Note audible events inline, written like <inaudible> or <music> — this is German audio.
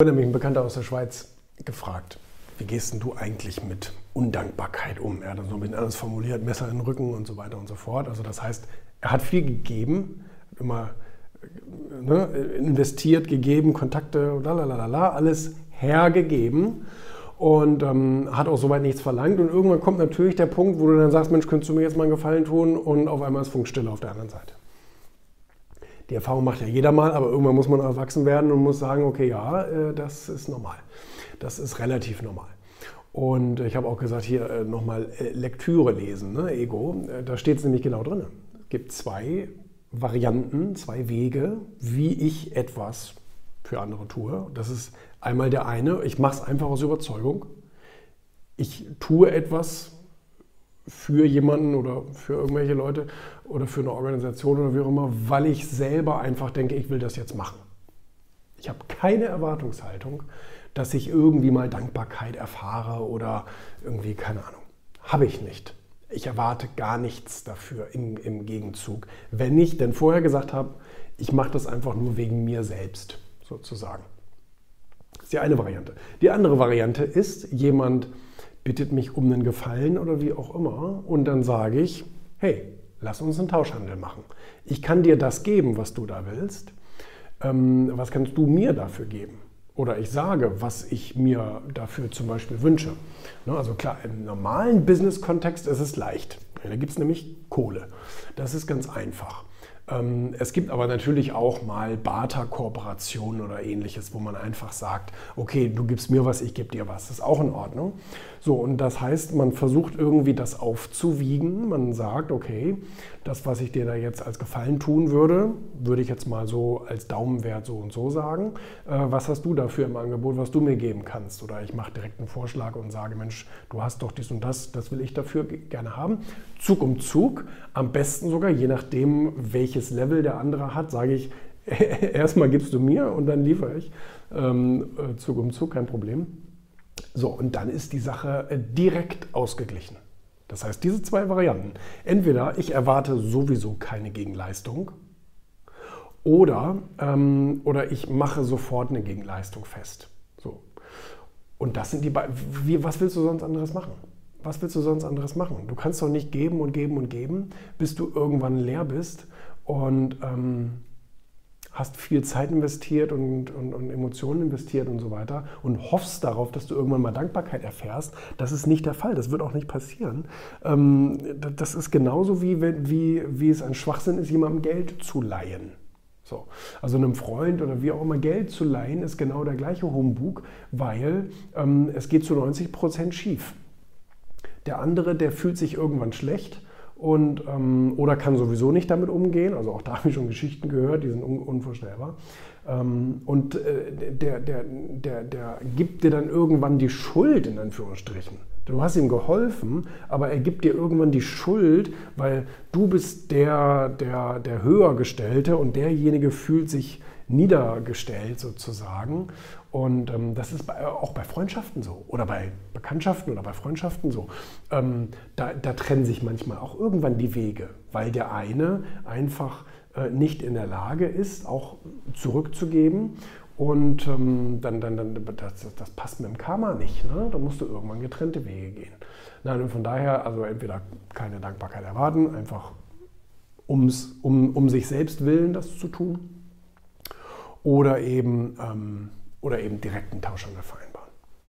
wurde nämlich ein Bekannter aus der Schweiz gefragt, wie gehst denn du eigentlich mit Undankbarkeit um? Er hat dann so ein bisschen anders formuliert, Messer in den Rücken und so weiter und so fort. Also das heißt, er hat viel gegeben, immer ne, investiert, gegeben, Kontakte, lalalala, alles hergegeben und ähm, hat auch soweit nichts verlangt. Und irgendwann kommt natürlich der Punkt, wo du dann sagst, Mensch, könntest du mir jetzt mal einen Gefallen tun? Und auf einmal ist Funkstille auf der anderen Seite. Die Erfahrung macht ja jeder mal, aber irgendwann muss man erwachsen werden und muss sagen, okay, ja, äh, das ist normal. Das ist relativ normal. Und ich habe auch gesagt, hier äh, nochmal äh, Lektüre lesen, ne, Ego. Da steht es nämlich genau drin. Es gibt zwei Varianten, zwei Wege, wie ich etwas für andere tue. Das ist einmal der eine, ich mache es einfach aus Überzeugung. Ich tue etwas für jemanden oder für irgendwelche Leute oder für eine Organisation oder wie auch immer, weil ich selber einfach denke, ich will das jetzt machen. Ich habe keine Erwartungshaltung, dass ich irgendwie mal Dankbarkeit erfahre oder irgendwie, keine Ahnung. Habe ich nicht. Ich erwarte gar nichts dafür im, im Gegenzug. Wenn ich denn vorher gesagt habe, ich mache das einfach nur wegen mir selbst, sozusagen. Das ist die eine Variante. Die andere Variante ist, jemand bittet mich um einen Gefallen oder wie auch immer und dann sage ich, hey, lass uns einen Tauschhandel machen. Ich kann dir das geben, was du da willst. Ähm, was kannst du mir dafür geben? Oder ich sage, was ich mir dafür zum Beispiel wünsche. Ne, also klar, im normalen Business-Kontext ist es leicht. Da gibt es nämlich Kohle. Das ist ganz einfach. Ähm, es gibt aber natürlich auch mal Barter-Kooperationen oder ähnliches, wo man einfach sagt, okay, du gibst mir was, ich gebe dir was. Das ist auch in Ordnung. So, und das heißt, man versucht irgendwie das aufzuwiegen. Man sagt, okay, das, was ich dir da jetzt als Gefallen tun würde, würde ich jetzt mal so als Daumenwert so und so sagen. Äh, was hast du dafür im Angebot, was du mir geben kannst? Oder ich mache direkt einen Vorschlag und sage, Mensch, du hast doch dies und das, das will ich dafür gerne haben. Zug um Zug, am besten sogar, je nachdem, welches Level der andere hat, sage ich, <laughs> erstmal gibst du mir und dann liefere ich. Ähm, äh, Zug um Zug, kein Problem. So, und dann ist die Sache äh, direkt ausgeglichen. Das heißt, diese zwei Varianten. Entweder ich erwarte sowieso keine Gegenleistung oder, ähm, oder ich mache sofort eine Gegenleistung fest. So. Und das sind die beiden. Was willst du sonst anderes machen? Was willst du sonst anderes machen? Du kannst doch nicht geben und geben und geben, bis du irgendwann leer bist und ähm, hast viel Zeit investiert und, und, und, Emotionen investiert und so weiter und hoffst darauf, dass du irgendwann mal Dankbarkeit erfährst. Das ist nicht der Fall. Das wird auch nicht passieren. Ähm, das ist genauso wie, wie, wie es ein Schwachsinn ist, jemandem Geld zu leihen. So. Also einem Freund oder wie auch immer Geld zu leihen, ist genau der gleiche Humbug, weil ähm, es geht zu 90 Prozent schief. Der andere, der fühlt sich irgendwann schlecht und, ähm, oder kann sowieso nicht damit umgehen. Also auch da <laughs> habe ich schon Geschichten gehört, die sind un unvorstellbar. Ähm, und äh, der, der, der, der gibt dir dann irgendwann die Schuld in Anführungsstrichen. Du hast ihm geholfen, aber er gibt dir irgendwann die Schuld, weil du bist der, der, der Höhergestellte und derjenige fühlt sich niedergestellt sozusagen. Und ähm, das ist bei, auch bei Freundschaften so oder bei Bekanntschaften oder bei Freundschaften so. Ähm, da, da, trennen sich manchmal auch irgendwann die Wege, weil der eine einfach äh, nicht in der Lage ist, auch zurückzugeben. Und ähm, dann, dann, dann das, das, passt mit dem Karma nicht. Ne? Da musst du irgendwann getrennte Wege gehen. Nein, und von daher, also entweder keine Dankbarkeit erwarten, einfach ums, um, um sich selbst willen das zu tun oder eben, ähm, oder eben direkten Tauschhandel vereinbaren.